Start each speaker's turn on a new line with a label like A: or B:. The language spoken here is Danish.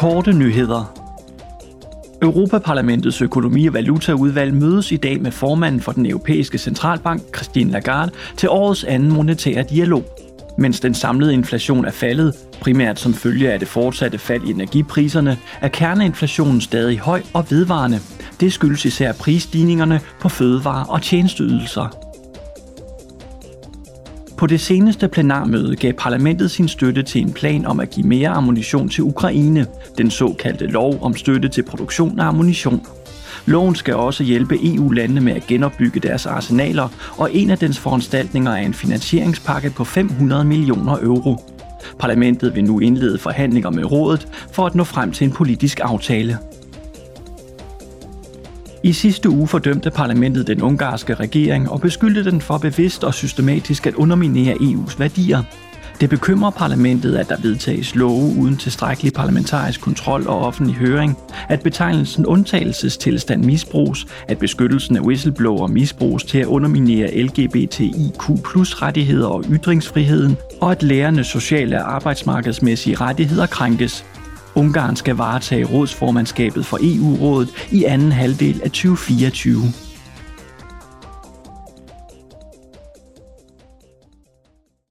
A: Korte nyheder. Europaparlamentets økonomi- og valutaudvalg mødes i dag med formanden for den europæiske centralbank, Christine Lagarde, til årets anden monetære dialog. Mens den samlede inflation er faldet, primært som følge af det fortsatte fald i energipriserne, er kerneinflationen stadig høj og vedvarende. Det skyldes især prisstigningerne på fødevarer og tjenesteydelser. På det seneste plenarmøde gav parlamentet sin støtte til en plan om at give mere ammunition til Ukraine, den såkaldte lov om støtte til produktion af ammunition. Loven skal også hjælpe EU-landene med at genopbygge deres arsenaler, og en af dens foranstaltninger er en finansieringspakke på 500 millioner euro. Parlamentet vil nu indlede forhandlinger med rådet for at nå frem til en politisk aftale. I sidste uge fordømte parlamentet den ungarske regering og beskyldte den for bevidst og systematisk at underminere EU's værdier. Det bekymrer parlamentet, at der vedtages love uden tilstrækkelig parlamentarisk kontrol og offentlig høring, at betegnelsen undtagelsestilstand misbruges, at beskyttelsen af whistleblower misbruges til at underminere LGBTIQ plus rettigheder og ytringsfriheden, og at lærernes sociale og arbejdsmarkedsmæssige rettigheder krænkes. Ungarn skal varetage rådsformandskabet for EU-rådet i anden halvdel af 2024.